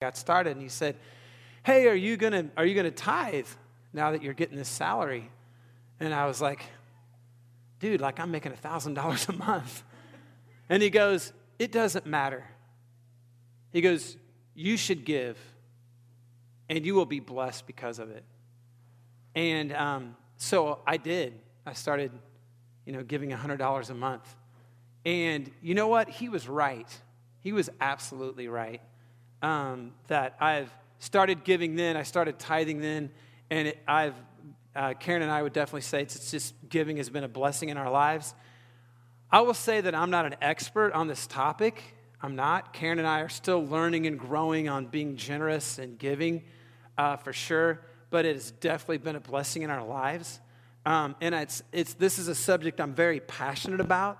got started, and he said, "Hey, are you gonna are you gonna tithe now that you're getting this salary?" And I was like, "Dude, like I'm making a thousand dollars a month." And he goes, "It doesn't matter." He goes, "You should give, and you will be blessed because of it." And um, so I did. I started, you know, giving a hundred dollars a month, and you know what? He was right. He was absolutely right um, that I've started giving then, I started tithing then, and it, I've, uh, Karen and I would definitely say it's, it's just giving has been a blessing in our lives. I will say that I'm not an expert on this topic. I'm not. Karen and I are still learning and growing on being generous and giving uh, for sure, but it has definitely been a blessing in our lives. Um, and it's, it's, this is a subject I'm very passionate about.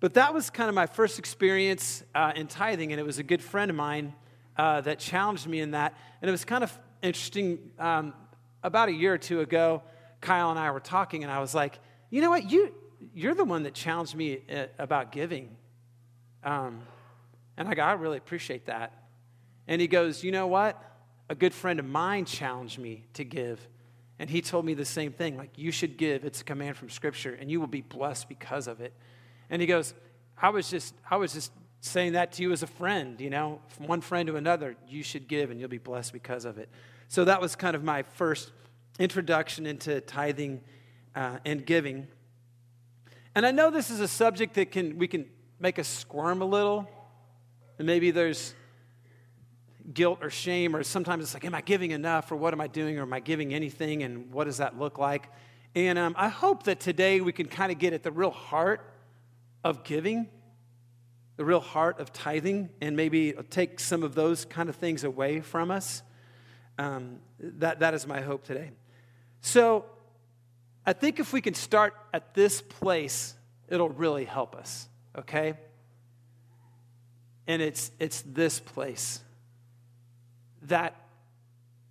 But that was kind of my first experience uh, in tithing, and it was a good friend of mine uh, that challenged me in that. And it was kind of interesting. Um, about a year or two ago, Kyle and I were talking, and I was like, you know what? You, you're the one that challenged me uh, about giving. Um, and I go, I really appreciate that. And he goes, you know what? A good friend of mine challenged me to give. And he told me the same thing like, you should give. It's a command from Scripture, and you will be blessed because of it. And he goes, I was just, I was just saying that to you as a friend, you know, from one friend to another, you should give and you'll be blessed because of it. So that was kind of my first introduction into tithing uh, and giving. And I know this is a subject that can we can make us squirm a little. And maybe there's guilt or shame, or sometimes it's like, am I giving enough, or what am I doing, or am I giving anything, and what does that look like? And um, I hope that today we can kind of get at the real heart of giving the real heart of tithing and maybe take some of those kind of things away from us. Um, that, that is my hope today. So I think if we can start at this place, it'll really help us, okay? And it's, it's this place that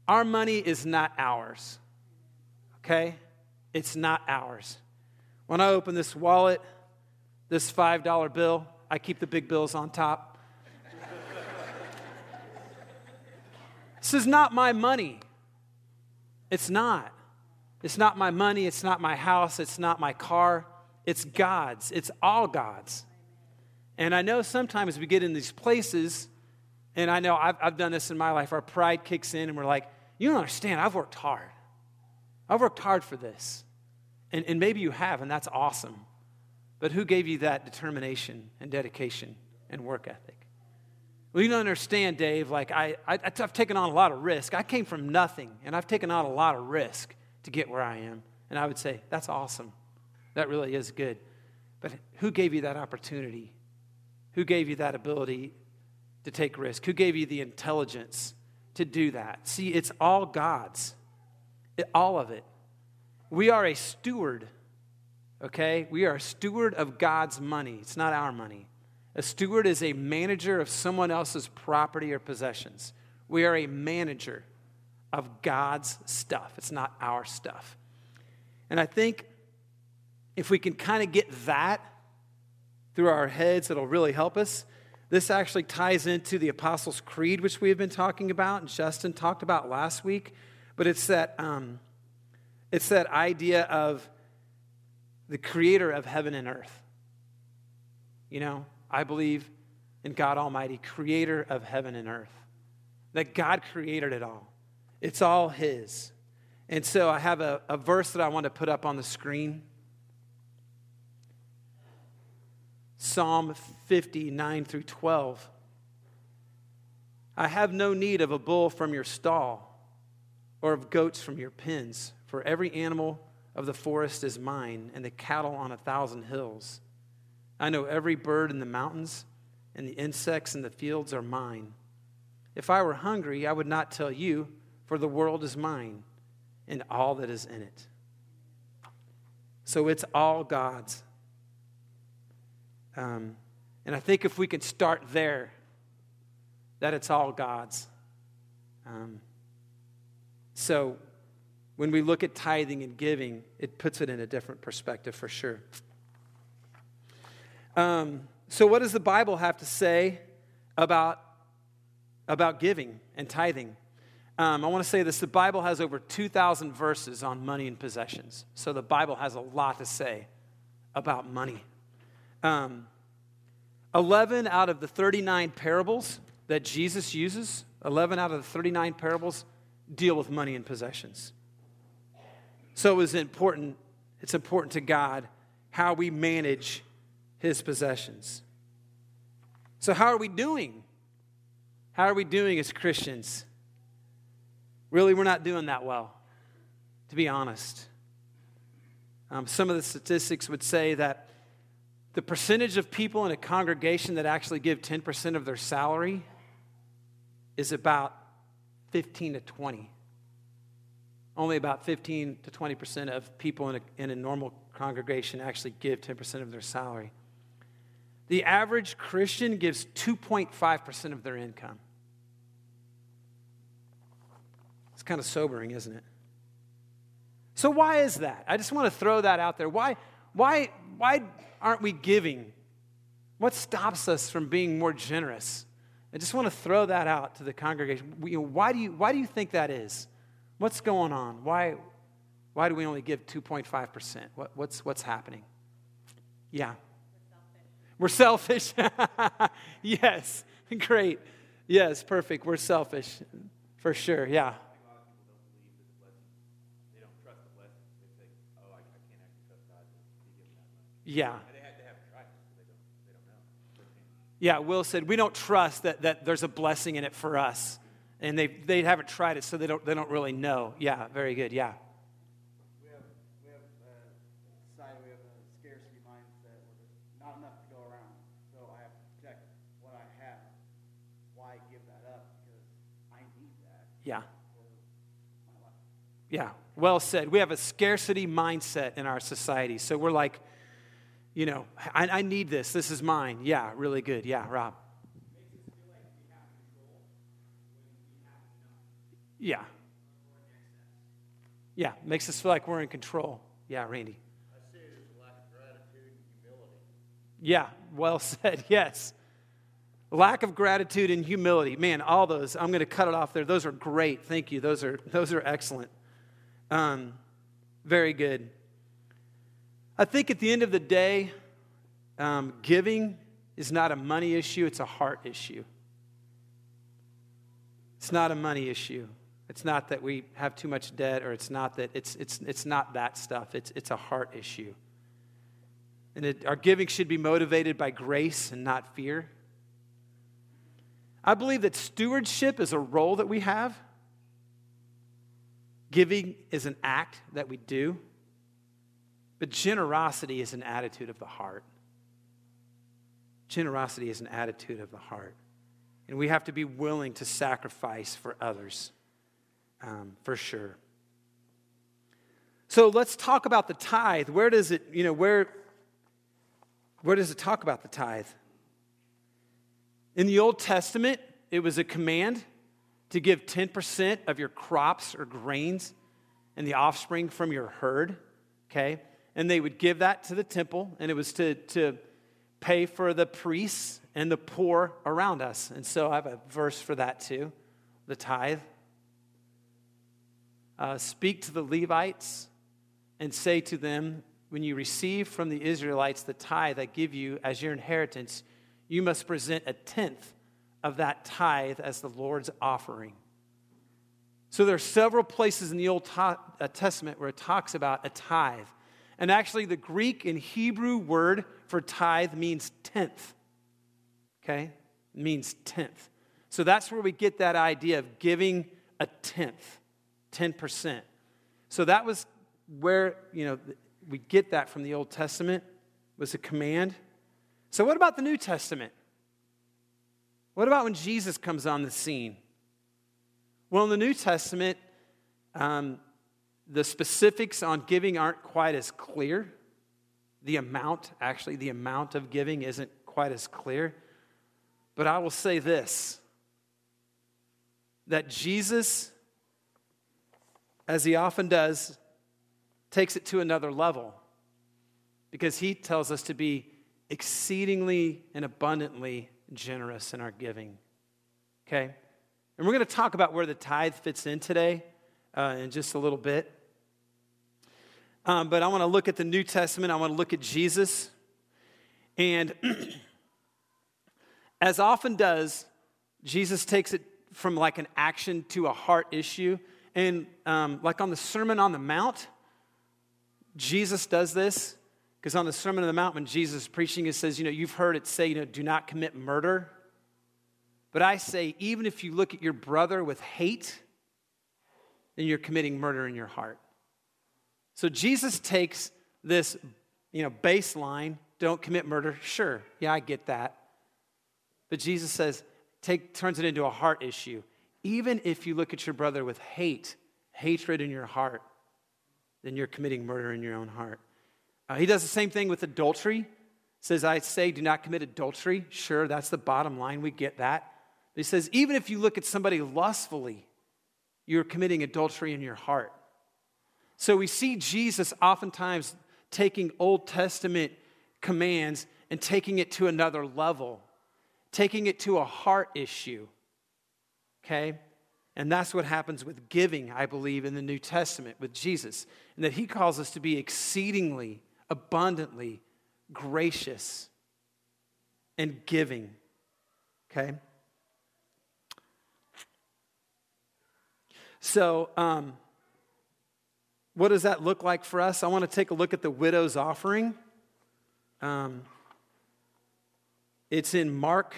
our money is not ours, okay? It's not ours. When I open this wallet, this $5 bill, I keep the big bills on top. this is not my money. It's not. It's not my money. It's not my house. It's not my car. It's God's. It's all God's. And I know sometimes we get in these places, and I know I've, I've done this in my life. Our pride kicks in, and we're like, you don't understand. I've worked hard. I've worked hard for this. And, and maybe you have, and that's awesome. But who gave you that determination and dedication and work ethic? Well, you don't understand, Dave. Like, I, I, I've taken on a lot of risk. I came from nothing, and I've taken on a lot of risk to get where I am. And I would say, that's awesome. That really is good. But who gave you that opportunity? Who gave you that ability to take risk? Who gave you the intelligence to do that? See, it's all God's, it, all of it. We are a steward okay? We are a steward of God's money, it's not our money. A steward is a manager of someone else's property or possessions. We are a manager of God's stuff, it's not our stuff. And I think if we can kind of get that through our heads, it'll really help us. This actually ties into the Apostles' Creed, which we have been talking about, and Justin talked about last week. But it's that, um, it's that idea of the creator of heaven and earth. You know, I believe in God Almighty, creator of heaven and earth. That God created it all, it's all His. And so I have a, a verse that I want to put up on the screen Psalm 59 through 12. I have no need of a bull from your stall or of goats from your pens, for every animal of the forest is mine, and the cattle on a thousand hills. I know every bird in the mountains, and the insects in the fields are mine. If I were hungry, I would not tell you, for the world is mine, and all that is in it. So it's all God's. Um, and I think if we can start there, that it's all God's. Um, so when we look at tithing and giving, it puts it in a different perspective for sure. Um, so, what does the Bible have to say about about giving and tithing. Um, I want to say this the Bible has over 2,000 verses on money and possessions. So the Bible has a lot to say about money. Um, 11 out of the 39 parables that Jesus uses, 11 out of the 39 parables deal with money and possessions. So it was important, it's important to God how we manage his possessions. So, how are we doing? How are we doing as Christians? Really, we're not doing that well, to be honest. Um, some of the statistics would say that the percentage of people in a congregation that actually give 10% of their salary is about 15 to 20. Only about 15 to 20% of people in a, in a normal congregation actually give 10% of their salary. The average Christian gives 2.5% of their income. It's kind of sobering, isn't it? So, why is that? I just want to throw that out there. Why, why, why aren't we giving? What stops us from being more generous? I just want to throw that out to the congregation. Why do you, why do you think that is? What's going on? Why, why do we only give 2.5%? What, what's, what's happening? Yeah. We're selfish. yes, great. Yes, perfect. We're selfish for sure. Yeah. Yeah. Yeah, Will said, we don't trust that, that there's a blessing in it for us. And they, they haven't tried it, so they don't, they don't really know. Yeah, very good. Yeah. We have, we have uh, a society, we have a scarcity mindset where there's not enough to go around, so I have to protect what I have. Why give that up? Because I need that. Yeah. Yeah, well said. We have a scarcity mindset in our society. So we're like, you know, I, I need this. This is mine. Yeah, really good. Yeah, Rob. Yeah. Yeah, makes us feel like we're in control. Yeah, Randy. Yeah, well said. Yes. Lack of gratitude and humility. Man, all those, I'm going to cut it off there. Those are great. Thank you. Those are, those are excellent. Um, very good. I think at the end of the day, um, giving is not a money issue, it's a heart issue. It's not a money issue. It's not that we have too much debt or it's not that it's, it's, it's not that stuff. It's, it's a heart issue. And it, our giving should be motivated by grace and not fear. I believe that stewardship is a role that we have. Giving is an act that we do. But generosity is an attitude of the heart. Generosity is an attitude of the heart. And we have to be willing to sacrifice for others, um, for sure. So let's talk about the tithe. Where does it, you know, where, where does it talk about the tithe? In the Old Testament, it was a command to give 10% of your crops or grains and the offspring from your herd, okay? And they would give that to the temple, and it was to, to pay for the priests and the poor around us. And so I have a verse for that too the tithe. Uh, Speak to the Levites and say to them, When you receive from the Israelites the tithe I give you as your inheritance, you must present a tenth of that tithe as the Lord's offering. So there are several places in the Old uh, Testament where it talks about a tithe. And actually, the Greek and Hebrew word for tithe means tenth. Okay? It means tenth. So that's where we get that idea of giving a tenth, 10%. So that was where, you know, we get that from the Old Testament was a command. So what about the New Testament? What about when Jesus comes on the scene? Well, in the New Testament, um, the specifics on giving aren't quite as clear. The amount, actually, the amount of giving isn't quite as clear. But I will say this that Jesus, as he often does, takes it to another level because he tells us to be exceedingly and abundantly generous in our giving. Okay? And we're going to talk about where the tithe fits in today uh, in just a little bit. Um, but I want to look at the New Testament. I want to look at Jesus. And as often does, Jesus takes it from like an action to a heart issue. And um, like on the Sermon on the Mount, Jesus does this because on the Sermon on the Mount, when Jesus is preaching, it says, you know, you've heard it say, you know, do not commit murder. But I say, even if you look at your brother with hate, then you're committing murder in your heart. So Jesus takes this, you know, baseline, don't commit murder. Sure, yeah, I get that. But Jesus says, take, turns it into a heart issue. Even if you look at your brother with hate, hatred in your heart, then you're committing murder in your own heart. Uh, he does the same thing with adultery. Says, I say, do not commit adultery. Sure, that's the bottom line. We get that. But he says, even if you look at somebody lustfully, you're committing adultery in your heart. So we see Jesus oftentimes taking Old Testament commands and taking it to another level, taking it to a heart issue. Okay? And that's what happens with giving, I believe, in the New Testament with Jesus. And that he calls us to be exceedingly, abundantly gracious and giving. Okay? So, um, what does that look like for us? I want to take a look at the widow's offering. Um, it's in Mark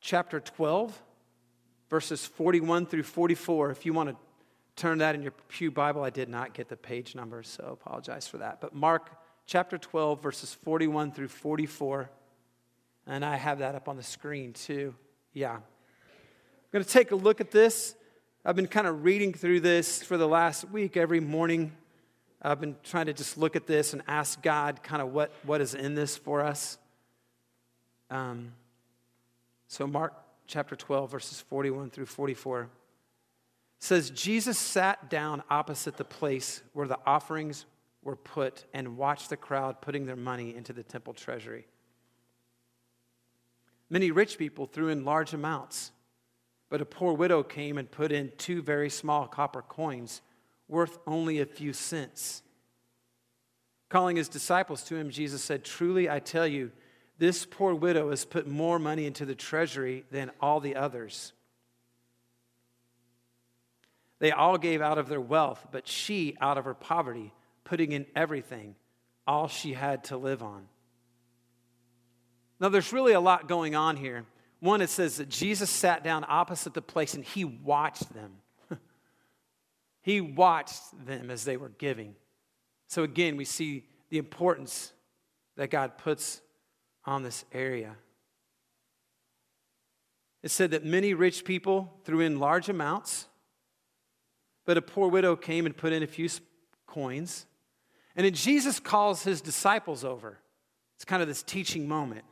chapter 12 verses 41 through 44. If you want to turn that in your Pew Bible, I did not get the page numbers, so apologize for that. But Mark chapter 12, verses 41 through 44. And I have that up on the screen too. Yeah. I'm going to take a look at this. I've been kind of reading through this for the last week every morning. I've been trying to just look at this and ask God kind of what, what is in this for us. Um, so, Mark chapter 12, verses 41 through 44 says Jesus sat down opposite the place where the offerings were put and watched the crowd putting their money into the temple treasury. Many rich people threw in large amounts, but a poor widow came and put in two very small copper coins worth only a few cents. Calling his disciples to him, Jesus said, Truly I tell you, this poor widow has put more money into the treasury than all the others. They all gave out of their wealth, but she out of her poverty, putting in everything, all she had to live on. Now, there's really a lot going on here. One, it says that Jesus sat down opposite the place and he watched them. he watched them as they were giving. So, again, we see the importance that God puts on this area. It said that many rich people threw in large amounts, but a poor widow came and put in a few coins. And then Jesus calls his disciples over. It's kind of this teaching moment.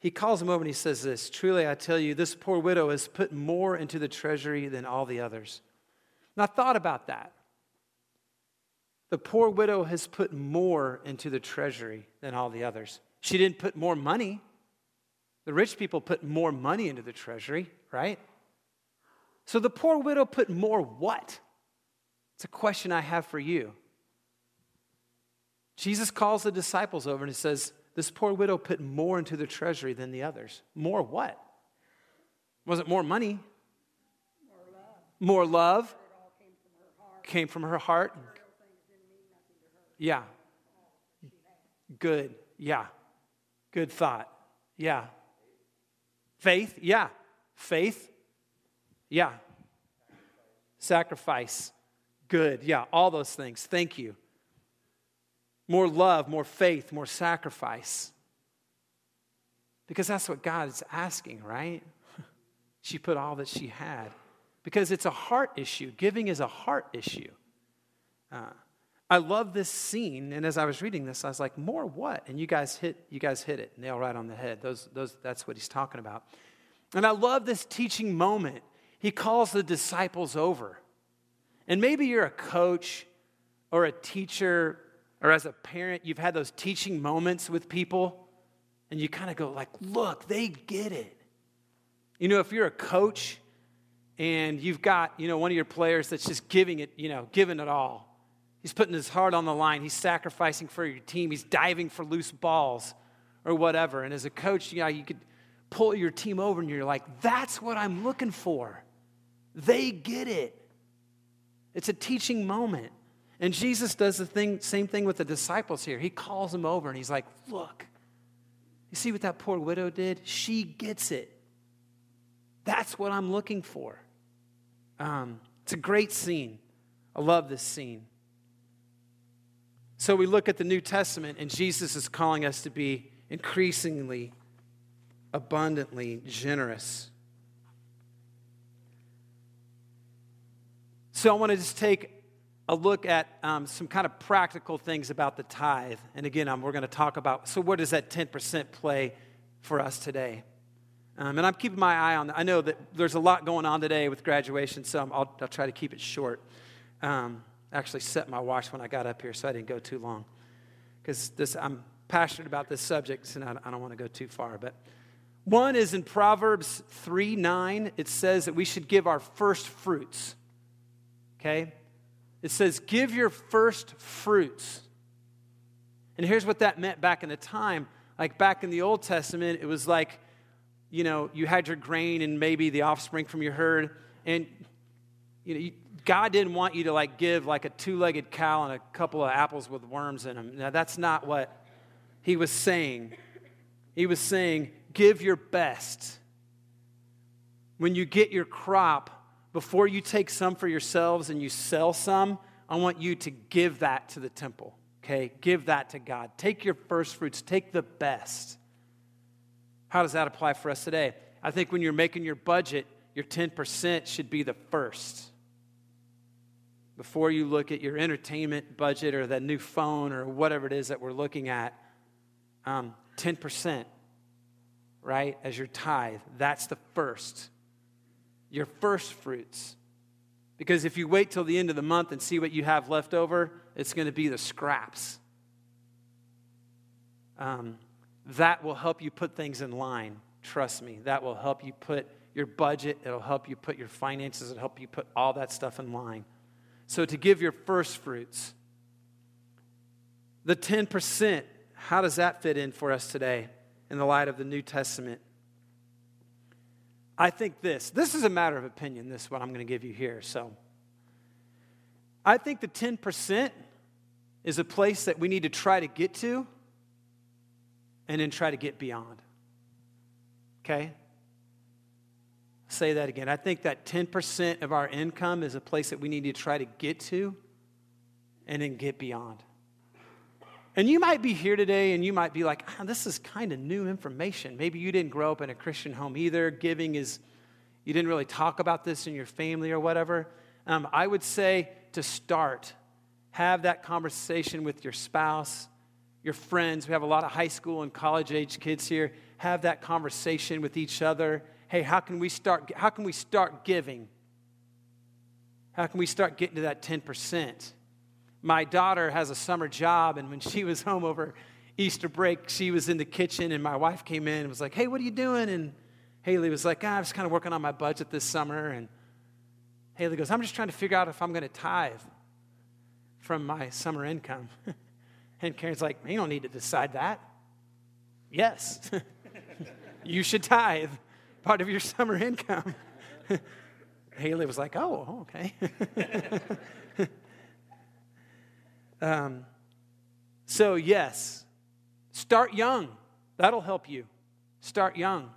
He calls them over and he says this Truly, I tell you, this poor widow has put more into the treasury than all the others. And I thought about that. The poor widow has put more into the treasury than all the others. She didn't put more money. The rich people put more money into the treasury, right? So the poor widow put more what? It's a question I have for you. Jesus calls the disciples over and he says, This poor widow put more into the treasury than the others. More what? Was it more money? More love. More love. Came from, came from her heart. Yeah. Good. Yeah. Good thought. Yeah. Faith? Yeah. Faith? Yeah. Sacrifice? Good. Yeah. All those things. Thank you. More love, more faith, more sacrifice. Because that's what God is asking, right? she put all that she had. Because it's a heart issue. Giving is a heart issue. Uh, I love this scene, and as I was reading this, I was like, more what? And you guys hit, you guys hit it, nail right on the head. Those, those, that's what he's talking about. And I love this teaching moment. He calls the disciples over. And maybe you're a coach or a teacher or as a parent, you've had those teaching moments with people, and you kind of go like, look, they get it. You know, if you're a coach and you've got, you know, one of your players that's just giving it, you know, giving it all. He's putting his heart on the line. He's sacrificing for your team. He's diving for loose balls or whatever. And as a coach, you know, you could pull your team over and you're like, that's what I'm looking for. They get it. It's a teaching moment. And Jesus does the thing, same thing with the disciples here. He calls them over and he's like, look, you see what that poor widow did? She gets it. That's what I'm looking for. Um, it's a great scene. I love this scene. So we look at the New Testament, and Jesus is calling us to be increasingly, abundantly generous. So I want to just take a look at um, some kind of practical things about the tithe. And again, um, we're going to talk about so, where does that 10% play for us today? Um, and I'm keeping my eye on that. I know that there's a lot going on today with graduation, so I'll, I'll try to keep it short. Um, actually set my watch when I got up here, so I didn't go too long. Because this, I'm passionate about this subject, and I, I don't want to go too far. But one is in Proverbs 3 9, it says that we should give our first fruits. Okay? It says, give your first fruits. And here's what that meant back in the time. Like back in the Old Testament, it was like, you know, you had your grain and maybe the offspring from your herd, and you know, you, God didn't want you to like give like a two-legged cow and a couple of apples with worms in them. Now that's not what he was saying. He was saying, give your best. When you get your crop, before you take some for yourselves and you sell some, I want you to give that to the temple. Okay? Give that to God. Take your first fruits, take the best. How does that apply for us today? I think when you're making your budget, your 10% should be the first before you look at your entertainment budget or that new phone or whatever it is that we're looking at, um, 10%, right, as your tithe. That's the first. Your first fruits. Because if you wait till the end of the month and see what you have left over, it's going to be the scraps. Um, that will help you put things in line. Trust me. That will help you put your budget, it'll help you put your finances, it'll help you put all that stuff in line. So, to give your first fruits, the 10%, how does that fit in for us today in the light of the New Testament? I think this, this is a matter of opinion, this is what I'm going to give you here. So, I think the 10% is a place that we need to try to get to and then try to get beyond. Okay? Say that again. I think that 10% of our income is a place that we need to try to get to and then get beyond. And you might be here today and you might be like, oh, this is kind of new information. Maybe you didn't grow up in a Christian home either. Giving is, you didn't really talk about this in your family or whatever. Um, I would say to start, have that conversation with your spouse, your friends. We have a lot of high school and college age kids here. Have that conversation with each other hey, how can we start, how can we start giving? How can we start getting to that 10%? My daughter has a summer job, and when she was home over Easter break, she was in the kitchen, and my wife came in and was like, hey, what are you doing? And Haley was like, ah, I was kind of working on my budget this summer. And Haley goes, I'm just trying to figure out if I'm going to tithe from my summer income. and Karen's like, you don't need to decide that. Yes, you should tithe part of your summer income. Haley was like, oh, okay. um, so, yes, start young. That'll help you. Start young.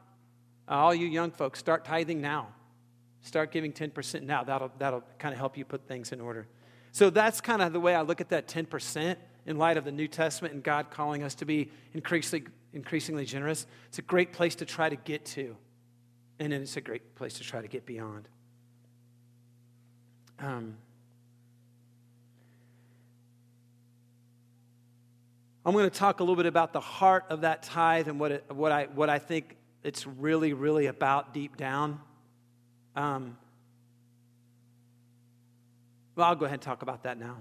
All you young folks, start tithing now. Start giving 10% now. That'll, that'll kind of help you put things in order. So, that's kind of the way I look at that 10% in light of the New Testament and God calling us to be increasingly, increasingly generous. It's a great place to try to get to. And then it's a great place to try to get beyond. Um, I'm going to talk a little bit about the heart of that tithe and what, it, what, I, what I think it's really, really about deep down. Um, well, I'll go ahead and talk about that now.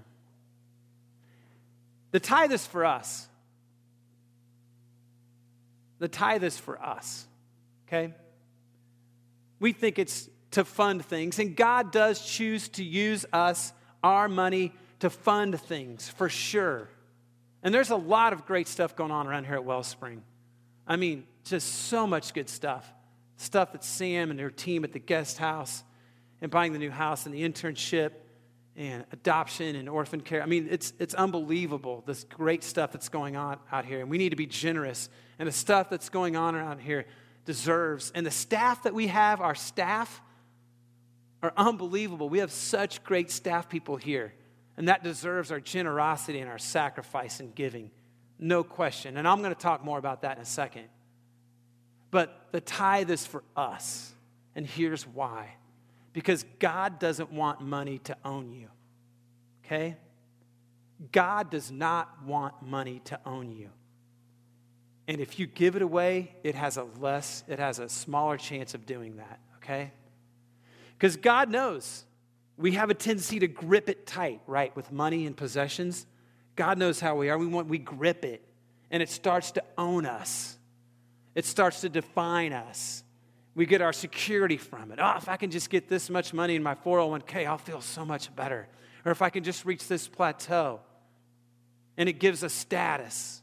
The tithe is for us. The tithe is for us, okay? We think it's to fund things, and God does choose to use us, our money, to fund things for sure. And there's a lot of great stuff going on around here at Wellspring. I mean, just so much good stuff. Stuff that Sam and her team at the guest house and buying the new house and the internship and adoption and orphan care. I mean, it's, it's unbelievable, this great stuff that's going on out here. And we need to be generous. And the stuff that's going on around here deserves. And the staff that we have, our staff, are unbelievable. We have such great staff people here. And that deserves our generosity and our sacrifice and giving. No question. And I'm going to talk more about that in a second. But the tithe is for us. And here's why because God doesn't want money to own you. Okay? God does not want money to own you. And if you give it away, it has a less, it has a smaller chance of doing that, okay? Because God knows we have a tendency to grip it tight, right, with money and possessions. God knows how we are. We want we grip it and it starts to own us. It starts to define us. We get our security from it. Oh, if I can just get this much money in my 401k, I'll feel so much better. Or if I can just reach this plateau. And it gives us status.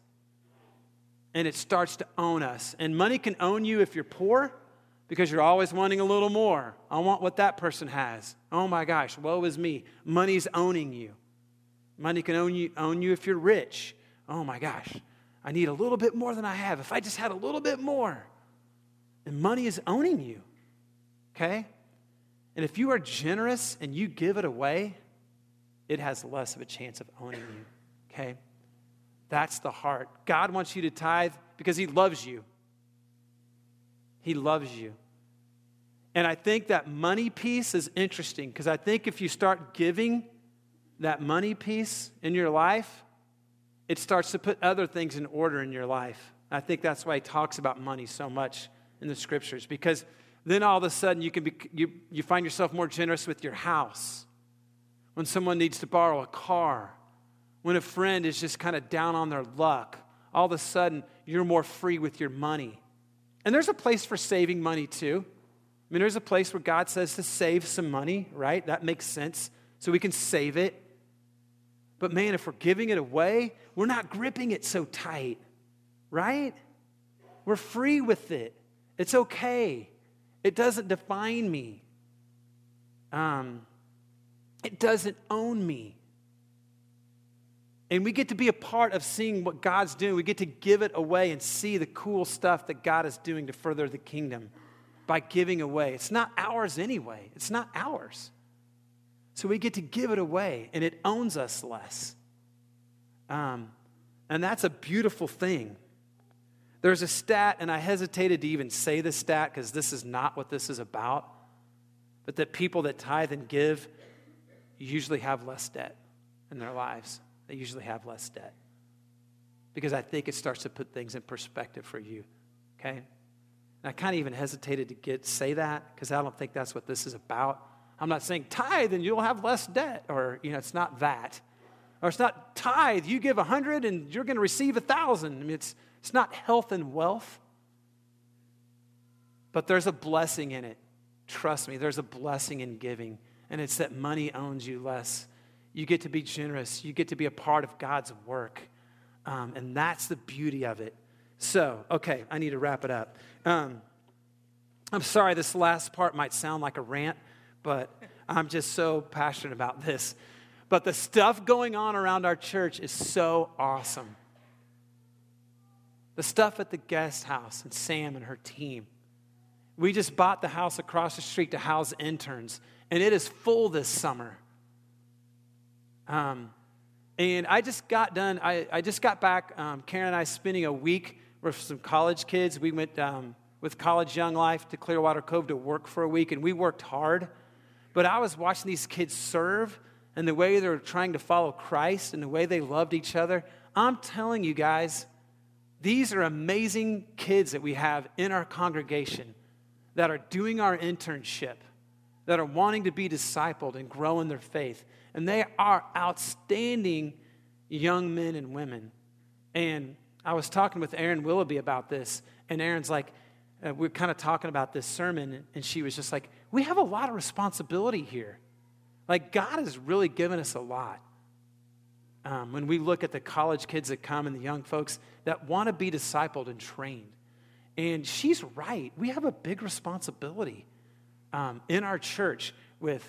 And it starts to own us. And money can own you if you're poor because you're always wanting a little more. I want what that person has. Oh my gosh, woe is me. Money's owning you. Money can own you, own you if you're rich. Oh my gosh, I need a little bit more than I have. If I just had a little bit more. And money is owning you. Okay? And if you are generous and you give it away, it has less of a chance of owning you. Okay? That's the heart. God wants you to tithe because He loves you. He loves you. And I think that money piece is interesting because I think if you start giving that money piece in your life, it starts to put other things in order in your life. I think that's why he talks about money so much in the scriptures because then all of a sudden you can be, you, you find yourself more generous with your house. When someone needs to borrow a car, when a friend is just kind of down on their luck, all of a sudden you're more free with your money. And there's a place for saving money too. I mean, there's a place where God says to save some money, right? That makes sense. So we can save it. But man, if we're giving it away, we're not gripping it so tight, right? We're free with it. It's okay. It doesn't define me. Um, it doesn't own me. And we get to be a part of seeing what God's doing. We get to give it away and see the cool stuff that God is doing to further the kingdom by giving away. It's not ours anyway, it's not ours. So we get to give it away, and it owns us less. Um, and that's a beautiful thing. There's a stat, and I hesitated to even say the stat because this is not what this is about, but that people that tithe and give usually have less debt in their lives. They usually have less debt. Because I think it starts to put things in perspective for you, okay? And I kind of even hesitated to get say that because I don't think that's what this is about. I'm not saying tithe and you'll have less debt, or you know, it's not that. Or it's not tithe, you give a hundred and you're going to receive a thousand. I mean, it's it's not health and wealth, but there's a blessing in it. Trust me, there's a blessing in giving, and it's that money owns you less. You get to be generous, you get to be a part of God's work, um, and that's the beauty of it. So, okay, I need to wrap it up. Um, I'm sorry, this last part might sound like a rant, but I'm just so passionate about this. But the stuff going on around our church is so awesome the stuff at the guest house and Sam and her team. We just bought the house across the street to house interns, and it is full this summer. Um, and I just got done, I, I just got back, um, Karen and I spending a week with some college kids. We went um, with College Young Life to Clearwater Cove to work for a week, and we worked hard. But I was watching these kids serve and the way they were trying to follow Christ and the way they loved each other. I'm telling you guys, these are amazing kids that we have in our congregation that are doing our internship, that are wanting to be discipled and grow in their faith. And they are outstanding young men and women. And I was talking with Erin Willoughby about this, and Erin's like, uh, we are kind of talking about this sermon, and she was just like, we have a lot of responsibility here. Like, God has really given us a lot. Um, when we look at the college kids that come and the young folks that want to be discipled and trained. And she's right. We have a big responsibility um, in our church with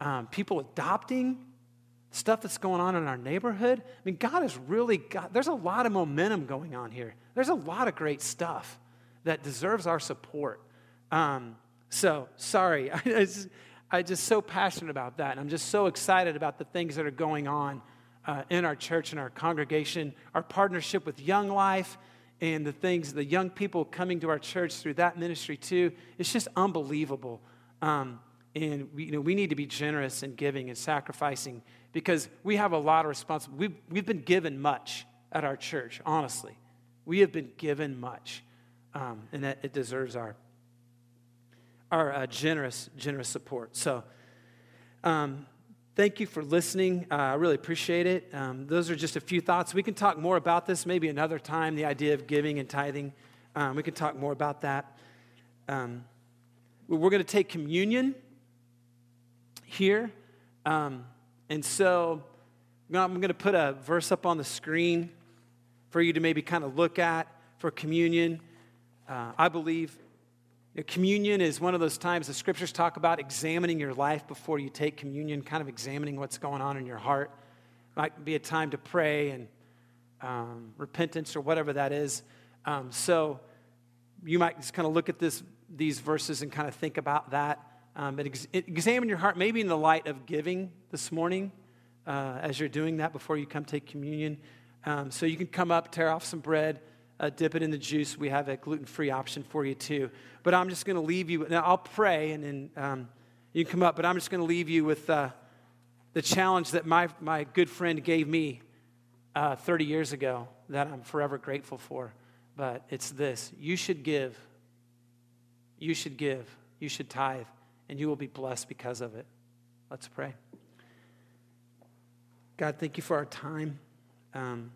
um, people adopting stuff that's going on in our neighborhood. I mean, God has really got, there's a lot of momentum going on here. There's a lot of great stuff that deserves our support. Um, so, sorry, I just, I'm just so passionate about that. And I'm just so excited about the things that are going on uh, in our church and our congregation, our partnership with Young Life, and the things, the young people coming to our church through that ministry too. It's just unbelievable. Um, and we, you know, we need to be generous in giving and sacrificing because we have a lot of responsibility. We've, we've been given much at our church, honestly. We have been given much, um, and that it deserves our, our uh, generous, generous support. So, um, thank you for listening. Uh, I really appreciate it. Um, those are just a few thoughts. We can talk more about this maybe another time, the idea of giving and tithing. Um, we can talk more about that. Um, we're going to take communion here. Um, and so I'm going to put a verse up on the screen for you to maybe kind of look at for communion. Uh, I believe communion is one of those times the scriptures talk about examining your life before you take communion, kind of examining what's going on in your heart. Might be a time to pray and um, repentance or whatever that is. Um, so you might just kind of look at this, these verses and kind of think about that. Um, and ex- examine your heart, maybe in the light of giving this morning uh, as you're doing that before you come take communion. Um, so you can come up, tear off some bread, uh, dip it in the juice. We have a gluten free option for you too. But I'm just going to leave you. Now, I'll pray and then um, you can come up, but I'm just going to leave you with uh, the challenge that my, my good friend gave me uh, 30 years ago that I'm forever grateful for. But it's this you should give. You should give. You should tithe and you will be blessed because of it. Let's pray. God, thank you for our time. Um,